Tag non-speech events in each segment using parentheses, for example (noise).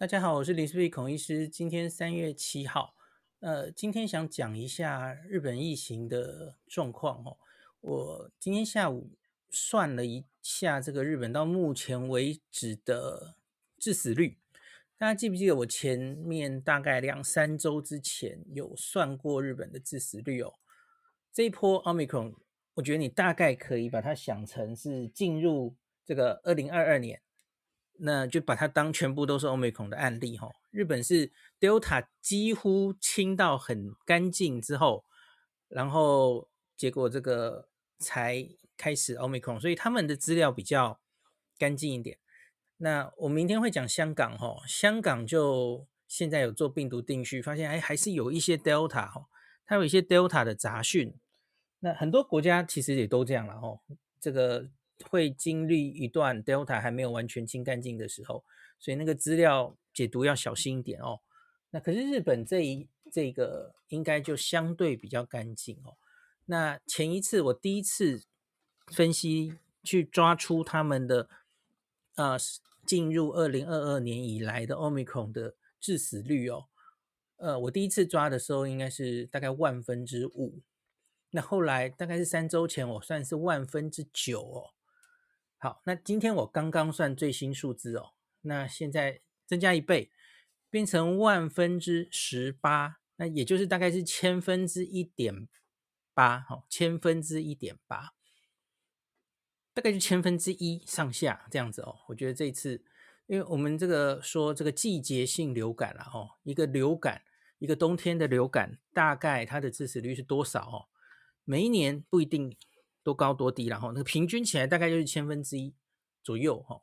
大家好，我是林思碧孔医师。今天三月七号，呃，今天想讲一下日本疫情的状况哦。我今天下午算了一下，这个日本到目前为止的致死率，大家记不记得我前面大概两三周之前有算过日本的致死率哦？这一波 Omicron，我觉得你大概可以把它想成是进入这个二零二二年。那就把它当全部都是 Omicron 的案例哈。日本是 Delta 几乎清到很干净之后，然后结果这个才开始 Omicron，所以他们的资料比较干净一点。那我明天会讲香港哈，香港就现在有做病毒定序，发现哎还是有一些 Delta 哈，它有一些 Delta 的杂讯。那很多国家其实也都这样了哈，这个。会经历一段 Delta 还没有完全清干净的时候，所以那个资料解读要小心一点哦。那可是日本这一这个应该就相对比较干净哦。那前一次我第一次分析去抓出他们的呃进入二零二二年以来的 Omicron 的致死率哦，呃我第一次抓的时候应该是大概万分之五，那后来大概是三周前我算是万分之九哦。好，那今天我刚刚算最新数字哦，那现在增加一倍，变成万分之十八，那也就是大概是千分之一点八，哈，千分之一点八，大概就千分之一上下这样子哦。我觉得这一次，因为我们这个说这个季节性流感了哦，一个流感，一个冬天的流感，大概它的致死率是多少哦？每一年不一定。多高多低，然后那个平均起来大概就是千分之一左右哈。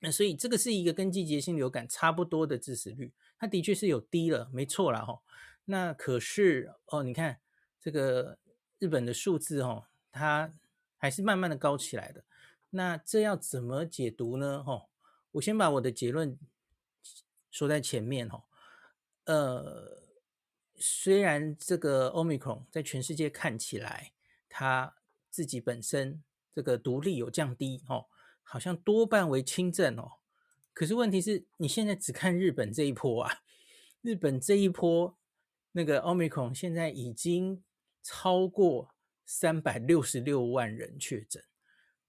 那所以这个是一个跟季节性流感差不多的致死率，它的确是有低了，没错了哈。那可是哦，你看这个日本的数字哈，它还是慢慢的高起来的。那这要怎么解读呢？哈，我先把我的结论说在前面哈。呃，虽然这个 Omicron 在全世界看起来它自己本身这个独立有降低哦，好像多半为轻症哦。可是问题是你现在只看日本这一波啊，日本这一波那个 Omicron 现在已经超过三百六十六万人确诊，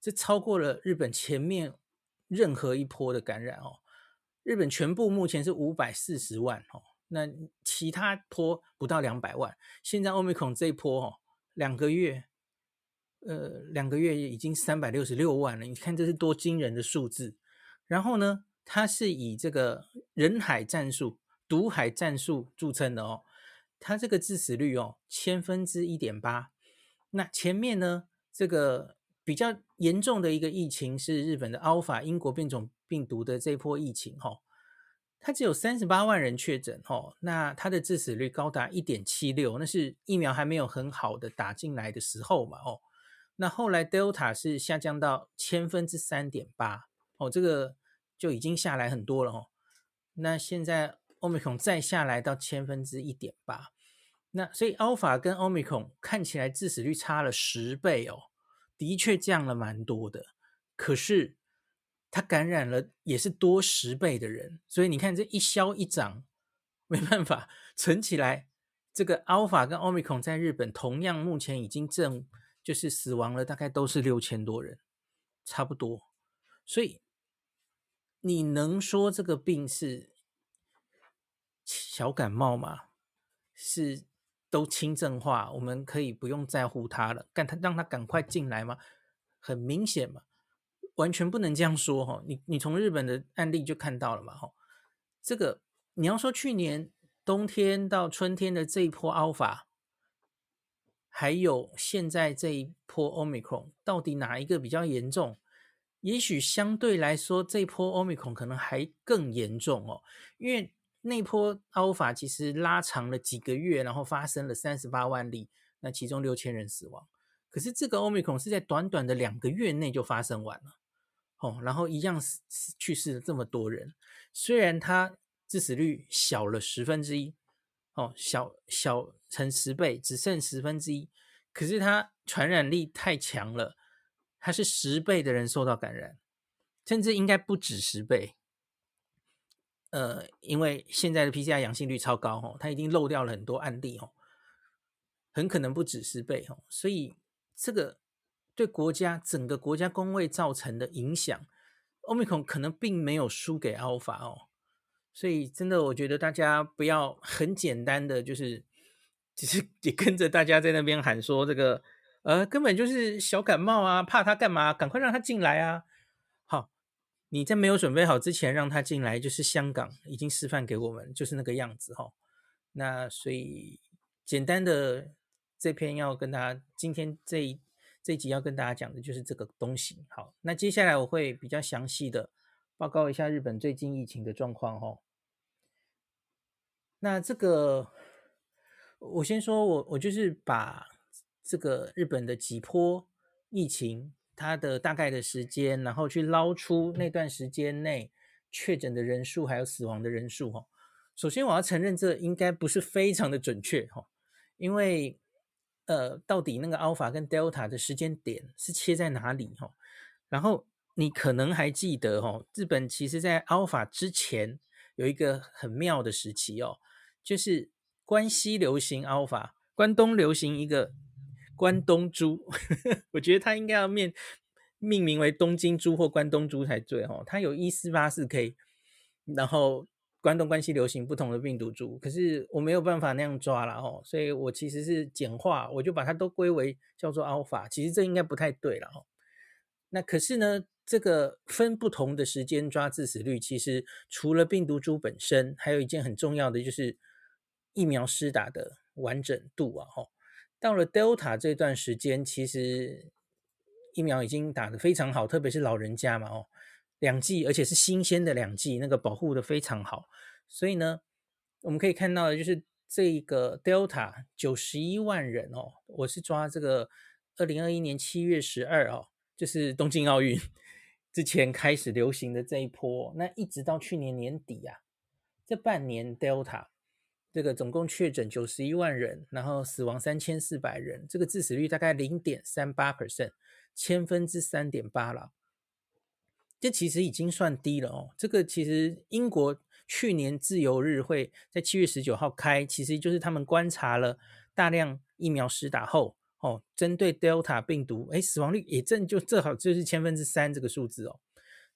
这超过了日本前面任何一波的感染哦。日本全部目前是五百四十万哦，那其他波不到两百万，现在 Omicron 这一波哦，两个月。呃，两个月已经三百六十六万了，你看这是多惊人的数字。然后呢，它是以这个人海战术、毒海战术著称的哦。它这个致死率哦，千分之一点八。那前面呢，这个比较严重的一个疫情是日本的 Alpha 英国变种病毒的这波疫情哦，它只有三十八万人确诊哦。那它的致死率高达一点七六，那是疫苗还没有很好的打进来的时候嘛哦。那后来 Delta 是下降到千分之三点八哦，这个就已经下来很多了哦。那现在 Omicron 再下来到千分之一点八，那所以 Alpha 跟 Omicron 看起来致死率差了十倍哦，的确降了蛮多的。可是它感染了也是多十倍的人，所以你看这一消一长，没办法存起来。这个 Alpha 跟 Omicron 在日本同样目前已经正。就是死亡了，大概都是六千多人，差不多。所以你能说这个病是小感冒吗？是都轻症化，我们可以不用在乎它了，干他让他赶快进来吗？很明显嘛，完全不能这样说哈。你你从日本的案例就看到了嘛哈。这个你要说去年冬天到春天的这一波 Alpha。还有现在这一波 Omicron 到底哪一个比较严重？也许相对来说，这一波 Omicron 可能还更严重哦，因为那波 Alpha 其实拉长了几个月，然后发生了三十八万例，那其中六千人死亡。可是这个 Omicron 是在短短的两个月内就发生完了，哦，然后一样死去世了这么多人，虽然它致死率小了十分之一。哦，小小成十倍，只剩十分之一。可是它传染力太强了，它是十倍的人受到感染，甚至应该不止十倍。呃，因为现在的 PCR 阳性率超高哦，它已经漏掉了很多案例哦，很可能不止十倍哦，所以这个对国家整个国家公卫造成的影响，Omicron 可能并没有输给 Alpha 哦，所以真的我觉得大家不要很简单的就是。只是也跟着大家在那边喊说这个，呃，根本就是小感冒啊，怕他干嘛？赶快让他进来啊！好，你在没有准备好之前让他进来，就是香港已经示范给我们，就是那个样子哈。那所以简单的这篇要跟大家，今天这一这一集要跟大家讲的就是这个东西。好，那接下来我会比较详细的报告一下日本最近疫情的状况哈。那这个。我先说，我我就是把这个日本的几波疫情，它的大概的时间，然后去捞出那段时间内确诊的人数还有死亡的人数哈。首先我要承认，这应该不是非常的准确哈，因为呃，到底那个 Alpha 跟 Delta 的时间点是切在哪里哈？然后你可能还记得哈，日本其实在 Alpha 之前有一个很妙的时期哦，就是。关西流行 Alpha，关东流行一个关东猪，(laughs) 我觉得它应该要命命名为东京猪或关东猪才对哦。它有一四八四 K，然后关东关西流行不同的病毒株，可是我没有办法那样抓了哦，所以我其实是简化，我就把它都归为叫做 Alpha。其实这应该不太对了哦。那可是呢，这个分不同的时间抓致死率，其实除了病毒株本身，还有一件很重要的就是。疫苗施打的完整度啊，吼，到了 Delta 这段时间，其实疫苗已经打得非常好，特别是老人家嘛，哦，两剂，而且是新鲜的两剂，那个保护的非常好。所以呢，我们可以看到的就是这个 Delta 九十一万人哦，我是抓这个二零二一年七月十二哦，就是东京奥运 (laughs) 之前开始流行的这一波，那一直到去年年底啊，这半年 Delta。这个总共确诊九十一万人，然后死亡三千四百人，这个致死率大概零点三八 percent，千分之三点八了。这其实已经算低了哦。这个其实英国去年自由日会在七月十九号开，其实就是他们观察了大量疫苗施打后，哦，针对 Delta 病毒，哎，死亡率也正就正好就是千分之三这个数字哦，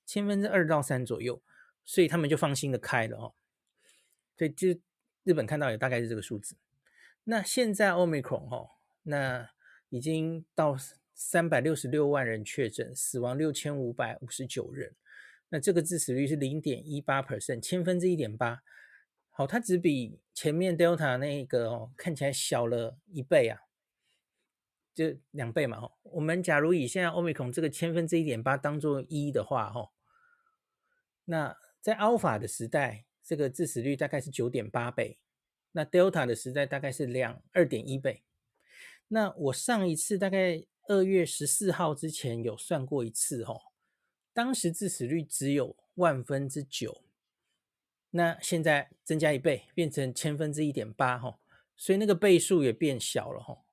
千分之二到三左右，所以他们就放心的开了哦。所以就。日本看到也大概是这个数字，那现在 Omicron 哈，那已经到三百六十六万人确诊，死亡六千五百五十九人，那这个致死率是零点一八 percent，千分之一点八，好，它只比前面 Delta 那个哦看起来小了一倍啊，就两倍嘛。我们假如以现在 Omicron 这个千分之一点八当做一的话哈，那在 Alpha 的时代。这个致死率大概是九点八倍，那 Delta 的时代大概是两二点一倍。那我上一次大概二月十四号之前有算过一次哦，当时致死率只有万分之九，那现在增加一倍，变成千分之一点八哈，所以那个倍数也变小了哈。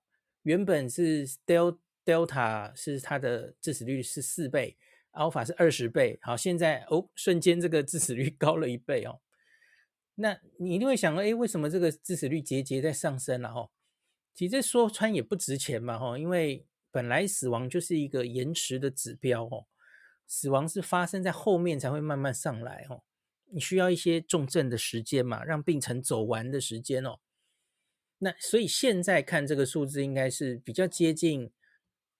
原本是 Del Delta 是它的致死率是四倍，Alpha 是二十倍，好，现在哦瞬间这个致死率高了一倍哦。那你一定会想，哎，为什么这个致死率节节在上升了哈？其实说穿也不值钱嘛哈，因为本来死亡就是一个延迟的指标哦，死亡是发生在后面才会慢慢上来哦，你需要一些重症的时间嘛，让病程走完的时间哦。那所以现在看这个数字应该是比较接近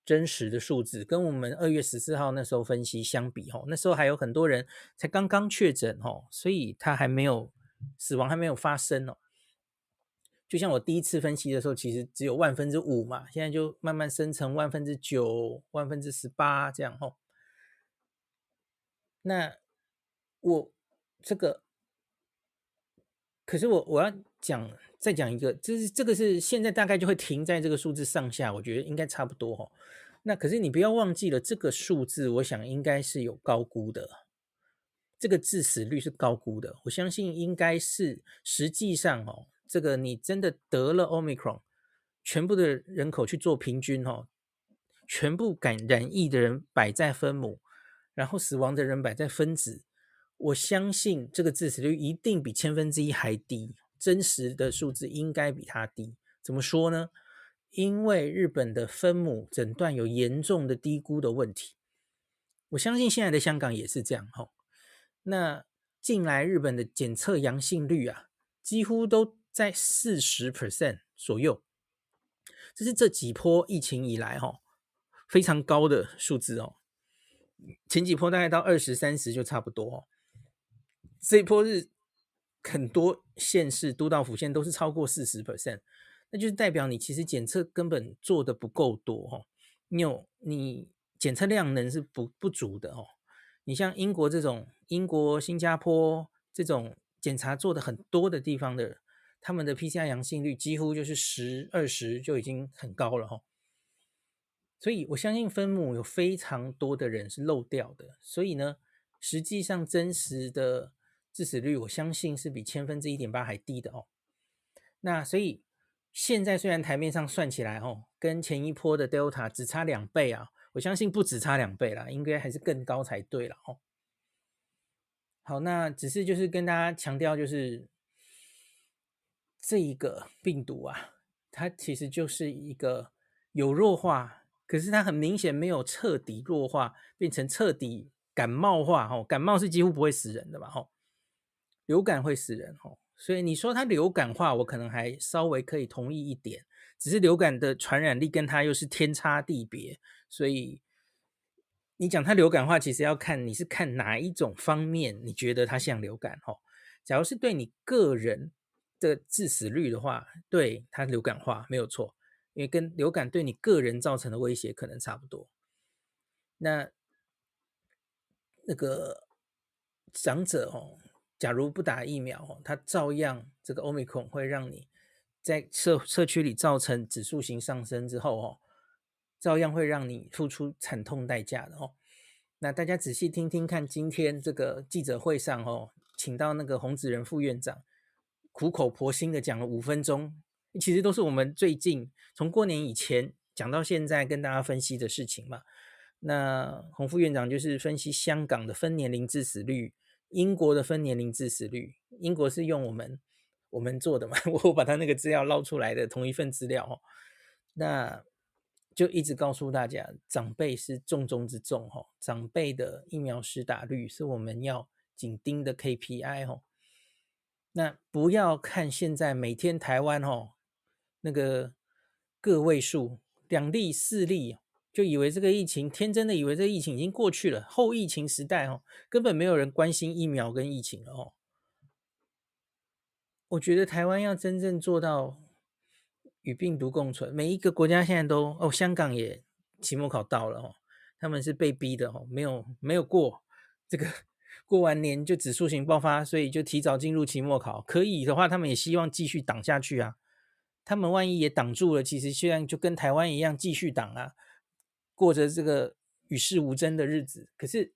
真实的数字，跟我们二月十四号那时候分析相比哦，那时候还有很多人才刚刚确诊哦，所以他还没有。死亡还没有发生哦，就像我第一次分析的时候，其实只有万分之五嘛，现在就慢慢生成万分之九、万分之十八这样哦。那我这个，可是我我要讲再讲一个，就是这个是现在大概就会停在这个数字上下，我觉得应该差不多哦。那可是你不要忘记了，这个数字我想应该是有高估的。这个致死率是高估的，我相信应该是实际上哦，这个你真的得了 Omicron，全部的人口去做平均哦，全部感染疫的人摆在分母，然后死亡的人摆在分子，我相信这个致死率一定比千分之一还低，真实的数字应该比它低。怎么说呢？因为日本的分母诊断有严重的低估的问题。我相信现在的香港也是这样吼。那近来日本的检测阳性率啊，几乎都在四十 percent 左右，这是这几波疫情以来哈非常高的数字哦。前几波大概到二十三十就差不多哦。这一波是很多县市都道府县都是超过四十 percent，那就是代表你其实检测根本做的不够多哈，你有你检测量能是不不足的哦。你像英国这种英国、新加坡这种检查做的很多的地方的，他们的 PCR 阳性率几乎就是十二十就已经很高了哈。所以我相信分母有非常多的人是漏掉的，所以呢，实际上真实的。致死率，我相信是比千分之一点八还低的哦。那所以现在虽然台面上算起来哦，跟前一波的 Delta 只差两倍啊，我相信不止差两倍啦，应该还是更高才对了哦。好，那只是就是跟大家强调，就是这一个病毒啊，它其实就是一个有弱化，可是它很明显没有彻底弱化，变成彻底感冒化哦。感冒是几乎不会死人的吧？哦。流感会死人哦，所以你说它流感化，我可能还稍微可以同意一点。只是流感的传染力跟它又是天差地别，所以你讲它流感化，其实要看你是看哪一种方面，你觉得它像流感哦。假如是对你个人的致死率的话，对它流感化没有错，因为跟流感对你个人造成的威胁可能差不多。那那个长者哦。假如不打疫苗，它照样这个 Omicron 会让你在社社区里造成指数型上升之后，哦，照样会让你付出惨痛代价的哦。那大家仔细听听看，今天这个记者会上，哦，请到那个洪子仁副院长，苦口婆心的讲了五分钟，其实都是我们最近从过年以前讲到现在跟大家分析的事情嘛。那洪副院长就是分析香港的分年龄致死率。英国的分年龄致死率，英国是用我们我们做的嘛？(laughs) 我把他那个资料捞出来的同一份资料哦，那就一直告诉大家，长辈是重中之重哈，长辈的疫苗施打率是我们要紧盯的 KPI 哦。那不要看现在每天台湾哦那个个位数两例四例。就以为这个疫情，天真的以为这个疫情已经过去了，后疫情时代哦，根本没有人关心疫苗跟疫情了哦。我觉得台湾要真正做到与病毒共存，每一个国家现在都哦，香港也期末考到了哦，他们是被逼的哦，没有没有过这个过完年就指数型爆发，所以就提早进入期末考。可以的话，他们也希望继续挡下去啊。他们万一也挡住了，其实现在就跟台湾一样继续挡啊。过着这个与世无争的日子，可是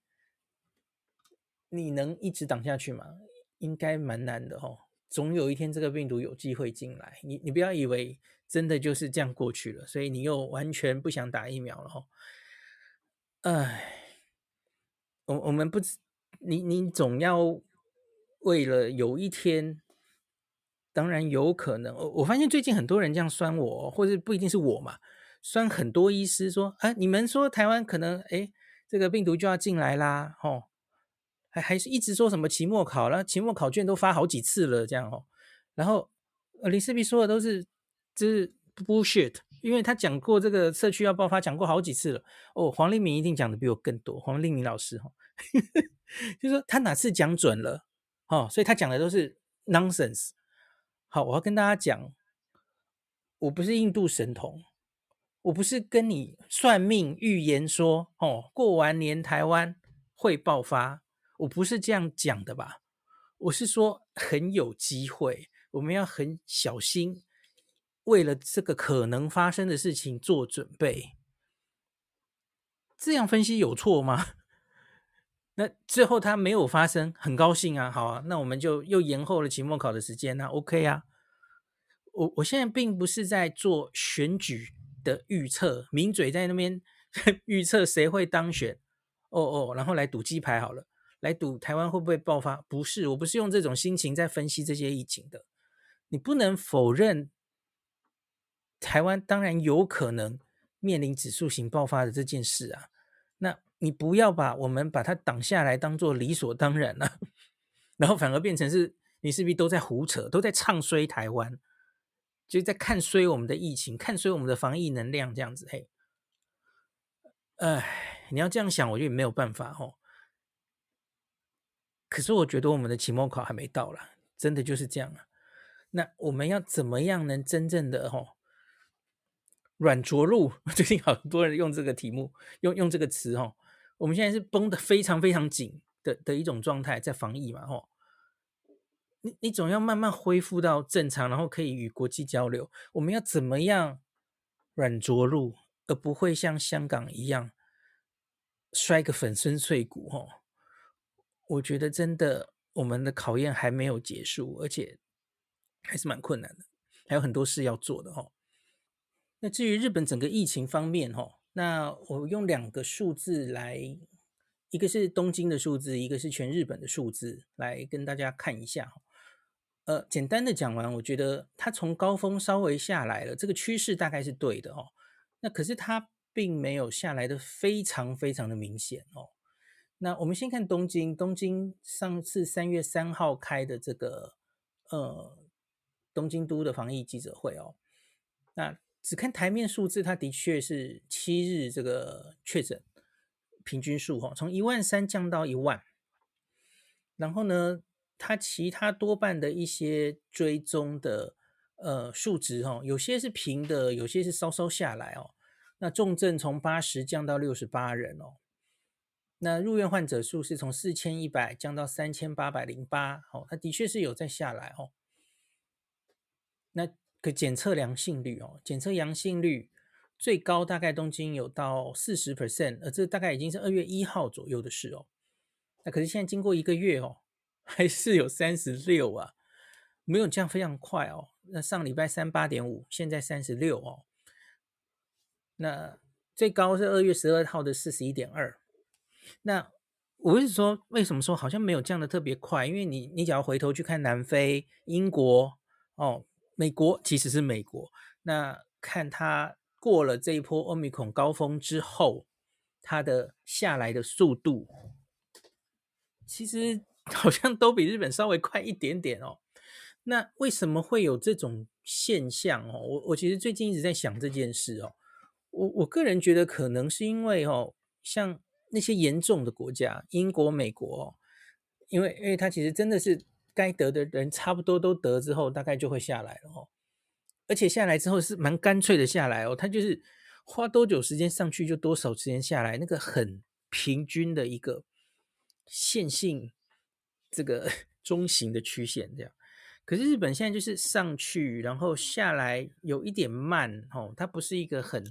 你能一直挡下去吗？应该蛮难的哦。总有一天这个病毒有机会进来，你你不要以为真的就是这样过去了，所以你又完全不想打疫苗了哦。哎，我我们不，你你总要为了有一天，当然有可能。我我发现最近很多人这样酸我，或者不一定是我嘛。酸很多医师说，啊，你们说台湾可能，哎，这个病毒就要进来啦，哦，还还是一直说什么期末考了，期末考卷都发好几次了，这样哦，然后林世璧说的都是就是 bullshit，因为他讲过这个社区要爆发，讲过好几次了，哦，黄立明一定讲的比我更多，黄立明老师哈，(laughs) 就说他哪次讲准了，哦，所以他讲的都是 nonsense。好，我要跟大家讲，我不是印度神童。我不是跟你算命预言说，哦，过完年台湾会爆发，我不是这样讲的吧？我是说很有机会，我们要很小心，为了这个可能发生的事情做准备。这样分析有错吗？(laughs) 那最后它没有发生，很高兴啊，好啊，那我们就又延后了期末考的时间，那 OK 啊。我我现在并不是在做选举。的预测，名嘴在那边 (laughs) 预测谁会当选，哦哦，然后来赌鸡排好了。来赌台湾会不会爆发？不是，我不是用这种心情在分析这些疫情的。你不能否认，台湾当然有可能面临指数型爆发的这件事啊。那你不要把我们把它挡下来当做理所当然了，啊，(laughs) 然后反而变成是你是不是都在胡扯，都在唱衰台湾，就在看衰我们的疫情，看衰我们的防疫能量这样子。嘿，哎，你要这样想，我觉得也没有办法哦。可是我觉得我们的期末考还没到啦，真的就是这样啊。那我们要怎么样能真正的吼软着陆？(laughs) 最近好多人用这个题目，用用这个词吼。我们现在是绷得非常非常紧的的一种状态，在防疫嘛吼。你你总要慢慢恢复到正常，然后可以与国际交流。我们要怎么样软着陆，而不会像香港一样摔个粉身碎骨吼？我觉得真的，我们的考验还没有结束，而且还是蛮困难的，还有很多事要做的哈。那至于日本整个疫情方面哈，那我用两个数字来，一个是东京的数字，一个是全日本的数字来跟大家看一下。呃，简单的讲完，我觉得它从高峰稍微下来了，这个趋势大概是对的哦。那可是它并没有下来的非常非常的明显哦。那我们先看东京，东京上次三月三号开的这个呃东京都的防疫记者会哦，那只看台面数字，它的确是七日这个确诊平均数哈，从一万三降到一万，然后呢，它其他多半的一些追踪的呃数值哈，有些是平的，有些是稍稍下来哦，那重症从八十降到六十八人哦。那入院患者数是从四千一百降到三千八百零八，哦，它的确是有在下来哦。那个检测阳性率哦，检测阳性率最高大概东京有到四十 percent，而这大概已经是二月一号左右的事哦。那可是现在经过一个月哦，(laughs) 还是有三十六啊，没有降非常快哦。那上礼拜三八点五，现在三十六哦。那最高是二月十二号的四十一点二。那我是说，为什么说好像没有降的特别快？因为你，你只要回头去看南非、英国哦，美国其实是美国。那看它过了这一波欧米孔高峰之后，它的下来的速度，其实 (laughs) 好像都比日本稍微快一点点哦。那为什么会有这种现象哦？我我其实最近一直在想这件事哦。我我个人觉得可能是因为哦，像。那些严重的国家，英国、美国，因为因为它其实真的是该得的人差不多都得之后，大概就会下来了哦。而且下来之后是蛮干脆的下来哦，它就是花多久时间上去就多少时间下来，那个很平均的一个线性，这个 (laughs) 中型的曲线这样。可是日本现在就是上去然后下来有一点慢哦，它不是一个很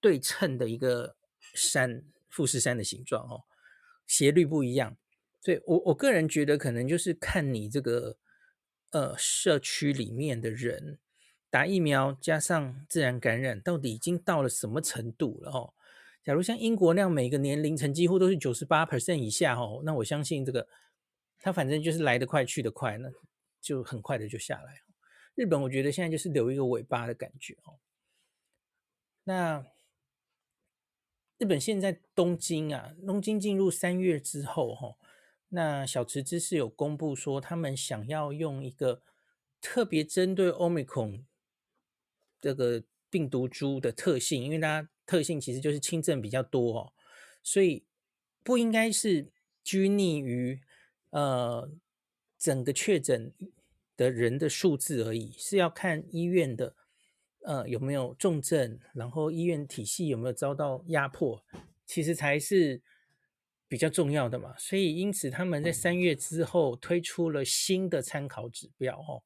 对称的一个山。富士山的形状哦，斜率不一样，所以我我个人觉得可能就是看你这个呃社区里面的人打疫苗加上自然感染到底已经到了什么程度了哦。假如像英国那样每个年龄层几乎都是九十八 percent 以下哦，那我相信这个它反正就是来得快去得快，那就很快的就下来。日本我觉得现在就是留一个尾巴的感觉哦，那。日本现在东京啊，东京进入三月之后，哈，那小池知事有公布说，他们想要用一个特别针对 Omicron 这个病毒株的特性，因为它特性其实就是轻症比较多哦，所以不应该是拘泥于呃整个确诊的人的数字而已，是要看医院的。呃，有没有重症？然后医院体系有没有遭到压迫？其实才是比较重要的嘛。所以因此他们在三月之后推出了新的参考指标哦。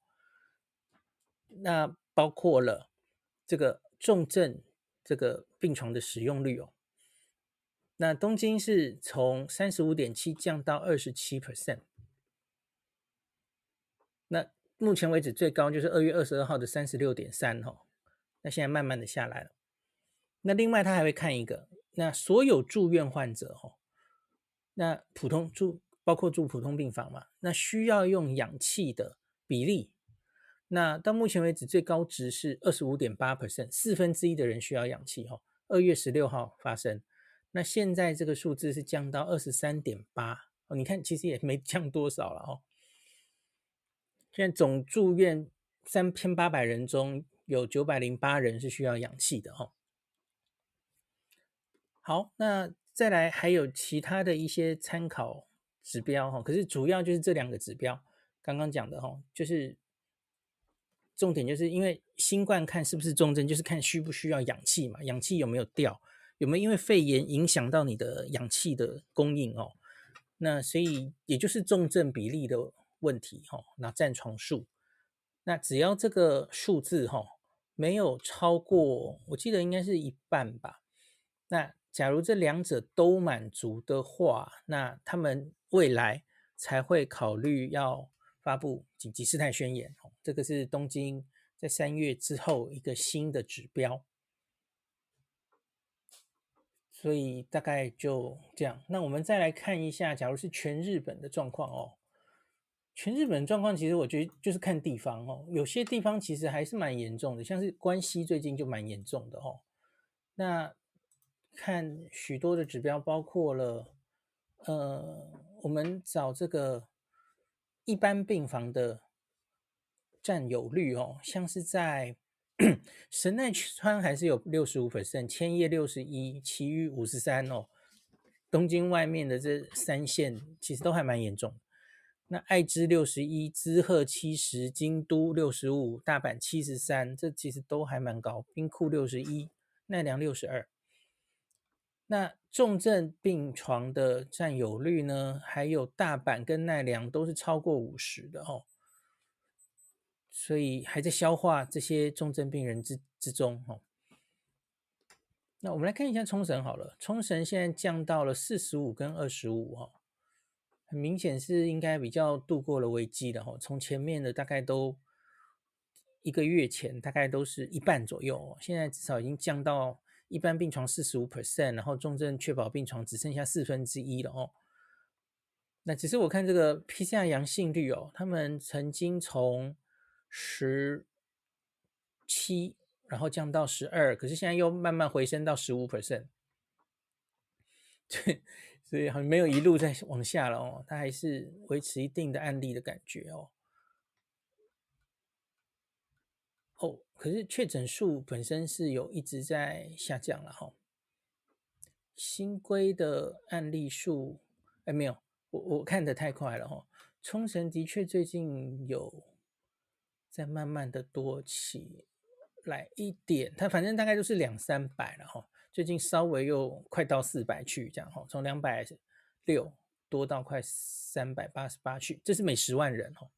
那包括了这个重症这个病床的使用率哦。那东京是从三十五点七降到二十七 percent。那目前为止最高就是二月二十二号的三十六点三哦。那现在慢慢的下来了。那另外他还会看一个，那所有住院患者哦，那普通住包括住普通病房嘛，那需要用氧气的比例，那到目前为止最高值是二十五点八 percent，四分之一的人需要氧气哈。二月十六号发生，那现在这个数字是降到二十三点八哦，你看其实也没降多少了哦。现在总住院三千八百人中有九百零八人是需要氧气的哦。好，那再来还有其他的一些参考指标哈，可是主要就是这两个指标，刚刚讲的哈，就是重点就是因为新冠看是不是重症，就是看需不需要氧气嘛，氧气有没有掉，有没有因为肺炎影响到你的氧气的供应哦，那所以也就是重症比例的问题哈，那占床数，那只要这个数字哈没有超过，我记得应该是一半吧，那。假如这两者都满足的话，那他们未来才会考虑要发布紧急事态宣言。这个是东京在三月之后一个新的指标。所以大概就这样。那我们再来看一下，假如是全日本的状况哦，全日本状况其实我觉得就是看地方哦，有些地方其实还是蛮严重的，像是关西最近就蛮严重的哦。那看许多的指标，包括了，呃，我们找这个一般病房的占有率哦，像是在 (clears throat) 神奈川还是有六十五 percent，千叶六十一，其余五十三哦，东京外面的这三县其实都还蛮严重。那爱知六十一，滋贺七十，京都六十五，大阪七十三，这其实都还蛮高。兵库六十一，奈良六十二。那重症病床的占有率呢？还有大阪跟奈良都是超过五十的哦，所以还在消化这些重症病人之之中哦。那我们来看一下冲绳好了，冲绳现在降到了四十五跟二十五哦，很明显是应该比较度过了危机的哦。从前面的大概都一个月前大概都是一半左右，现在至少已经降到。一般病床四十五 percent，然后重症确保病床只剩下四分之一了哦。那只是我看这个 PCR 阳性率哦，他们曾经从十七，然后降到十二，可是现在又慢慢回升到十五 percent。对，(laughs) 所以好像没有一路在往下了哦，它还是维持一定的案例的感觉哦。哦。可是确诊数本身是有一直在下降了哈，新规的案例数哎没有，我我看的太快了哈。冲绳的确最近有在慢慢的多起来一点，它反正大概都是两三百了哈，最近稍微又快到四百去这样哈，从两百六多到快三百八十八去，这是每十万人哈。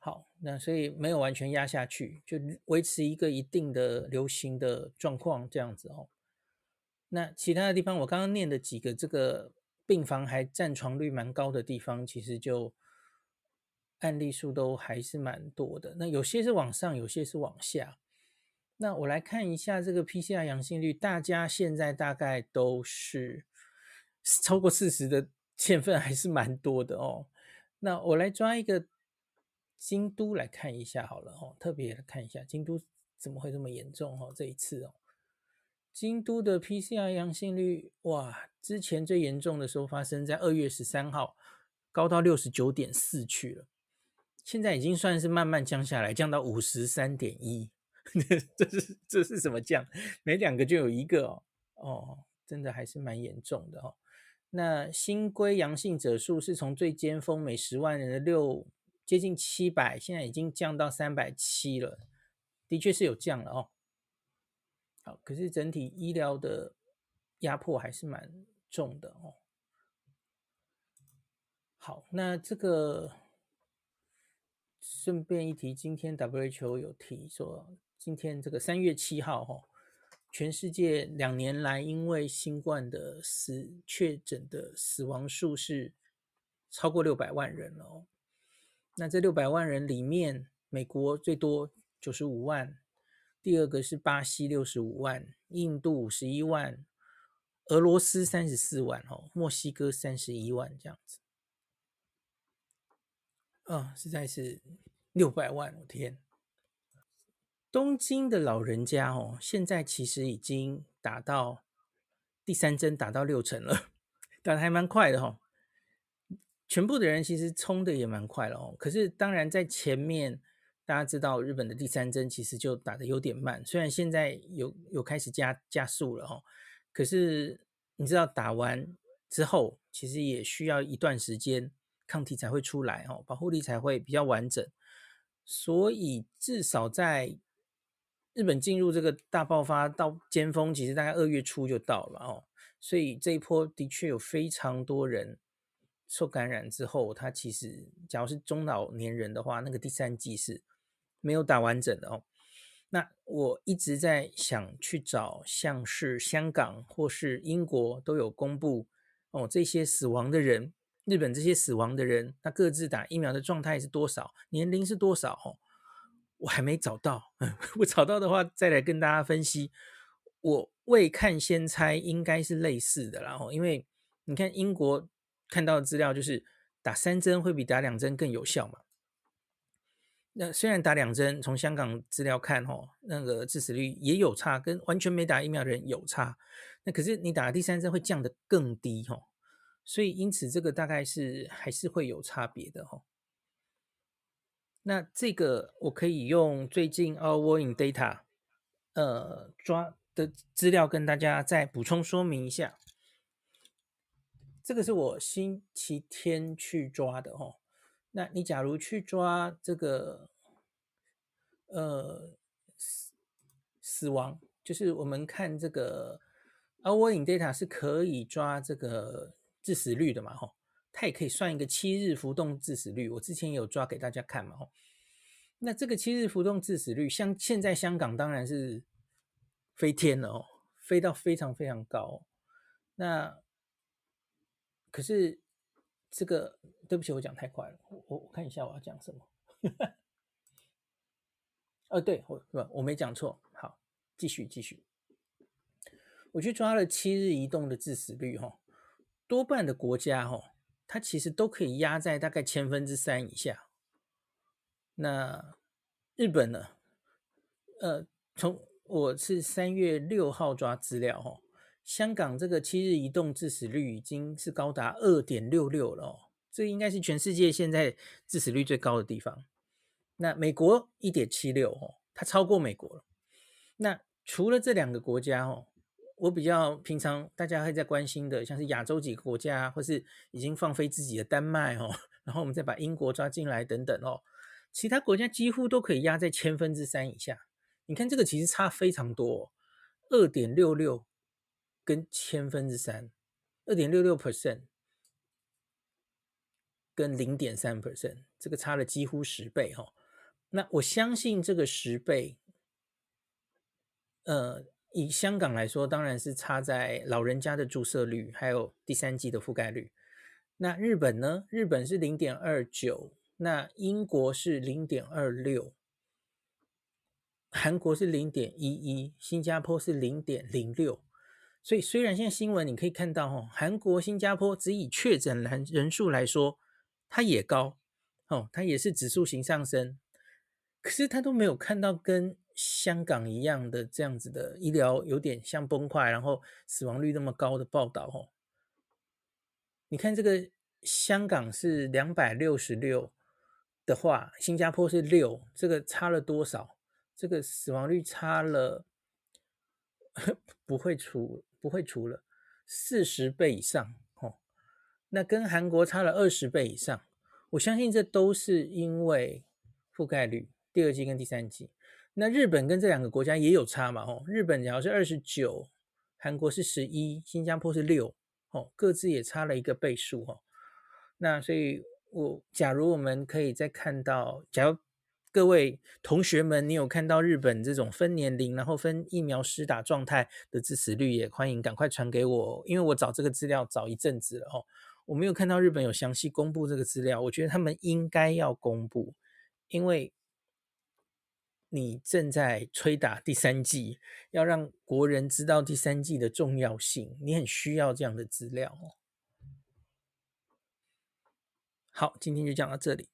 好，那所以没有完全压下去，就维持一个一定的流行的状况这样子哦。那其他的地方，我刚刚念的几个这个病房还占床率蛮高的地方，其实就案例数都还是蛮多的。那有些是往上，有些是往下。那我来看一下这个 PCR 阳性率，大家现在大概都是超过四十的欠份还是蛮多的哦。那我来抓一个。京都来看一下好了哦，特别来看一下京都怎么会这么严重哦？这一次哦，京都的 PCR 阳性率哇，之前最严重的时候发生在二月十三号，高到六十九点四去了，现在已经算是慢慢降下来，降到五十三点一，(laughs) 这是这是什么降？每两个就有一个哦，哦，真的还是蛮严重的哦。那新规阳性者数是从最尖峰每十万人的六。接近七百，现在已经降到三百七了，的确是有降了哦。好，可是整体医疗的压迫还是蛮重的哦。好，那这个顺便一提，今天 WHO 有提说，今天这个三月七号哦，全世界两年来因为新冠的死确诊的死亡数是超过六百万人哦。那这六百万人里面，美国最多九十五万，第二个是巴西六十五万，印度五十一万，俄罗斯三十四万，哦，墨西哥三十一万这样子。啊，实在是六百万，我天！东京的老人家哦，现在其实已经打到第三针，打到六成了，打得还蛮快的哈、哦。全部的人其实冲的也蛮快了哦。可是当然在前面，大家知道日本的第三针其实就打得有点慢，虽然现在有有开始加加速了哈、哦，可是你知道打完之后，其实也需要一段时间，抗体才会出来哦，保护力才会比较完整。所以至少在日本进入这个大爆发到尖峰，其实大概二月初就到了哦，所以这一波的确有非常多人受感染之后，他其实假如是中老年人的话，那个第三剂是没有打完整的哦。那我一直在想去找像是香港或是英国都有公布哦，这些死亡的人，日本这些死亡的人，他各自打疫苗的状态是多少，年龄是多少哦。我还没找到，我找到的话再来跟大家分析。我未看先猜，应该是类似的啦。然后，因为你看英国看到的资料就是打三针会比打两针更有效嘛。那虽然打两针，从香港资料看，哦，那个致死率也有差，跟完全没打疫苗的人有差。那可是你打第三针会降得更低，哦，所以因此这个大概是还是会有差别的，哦。那这个我可以用最近 Our Warning Data，呃，抓的资料跟大家再补充说明一下。这个是我星期天去抓的哦。那你假如去抓这个，呃，死死亡，就是我们看这个 Our Warning Data 是可以抓这个致死率的嘛，吼。它也可以算一个七日浮动致死率，我之前有抓给大家看嘛，吼。那这个七日浮动致死率，像现在香港当然是飞天了哦，飞到非常非常高。那可是这个，对不起，我讲太快了，我我看一下我要讲什么。哦，对，我我没讲错，好，继续继续。我去抓了七日移动的致死率，哈，多半的国家，哈。它其实都可以压在大概千分之三以下。那日本呢？呃，从我是三月六号抓资料哦，香港这个七日移动致死率已经是高达二点六六了哦，这应该是全世界现在致死率最高的地方。那美国一点七六哦，它超过美国了。那除了这两个国家哦。我比较平常大家会在关心的，像是亚洲几个国家，或是已经放飞自己的丹麦哦，(laughs) 然后我们再把英国抓进来等等哦，其他国家几乎都可以压在千分之三以下。你看这个其实差非常多，二点六六跟千分之三，二点六六 percent 跟零点三 percent，这个差了几乎十倍哈。那我相信这个十倍，呃。以香港来说，当然是差在老人家的注射率，还有第三剂的覆盖率。那日本呢？日本是零点二九，那英国是零点二六，韩国是零点一一，新加坡是零点零六。所以虽然现在新闻你可以看到，哦，韩国、新加坡只以确诊人人数来说，它也高，哦，它也是指数型上升，可是它都没有看到跟。香港一样的这样子的医疗有点像崩坏，然后死亡率那么高的报道哦。你看这个香港是两百六十六的话，新加坡是六，这个差了多少？这个死亡率差了 (laughs) 不会除不会除了四十倍以上哦。那跟韩国差了二十倍以上，我相信这都是因为覆盖率，第二季跟第三季。那日本跟这两个国家也有差嘛？哦，日本假如是二十九，韩国是十一，新加坡是六，哦，各自也差了一个倍数哦。那所以我，假如我们可以再看到，假如各位同学们，你有看到日本这种分年龄，然后分疫苗施打状态的致死率，也欢迎赶快传给我，因为我找这个资料找一阵子了哦，我没有看到日本有详细公布这个资料，我觉得他们应该要公布，因为。你正在吹打第三季，要让国人知道第三季的重要性，你很需要这样的资料哦。好，今天就讲到这里。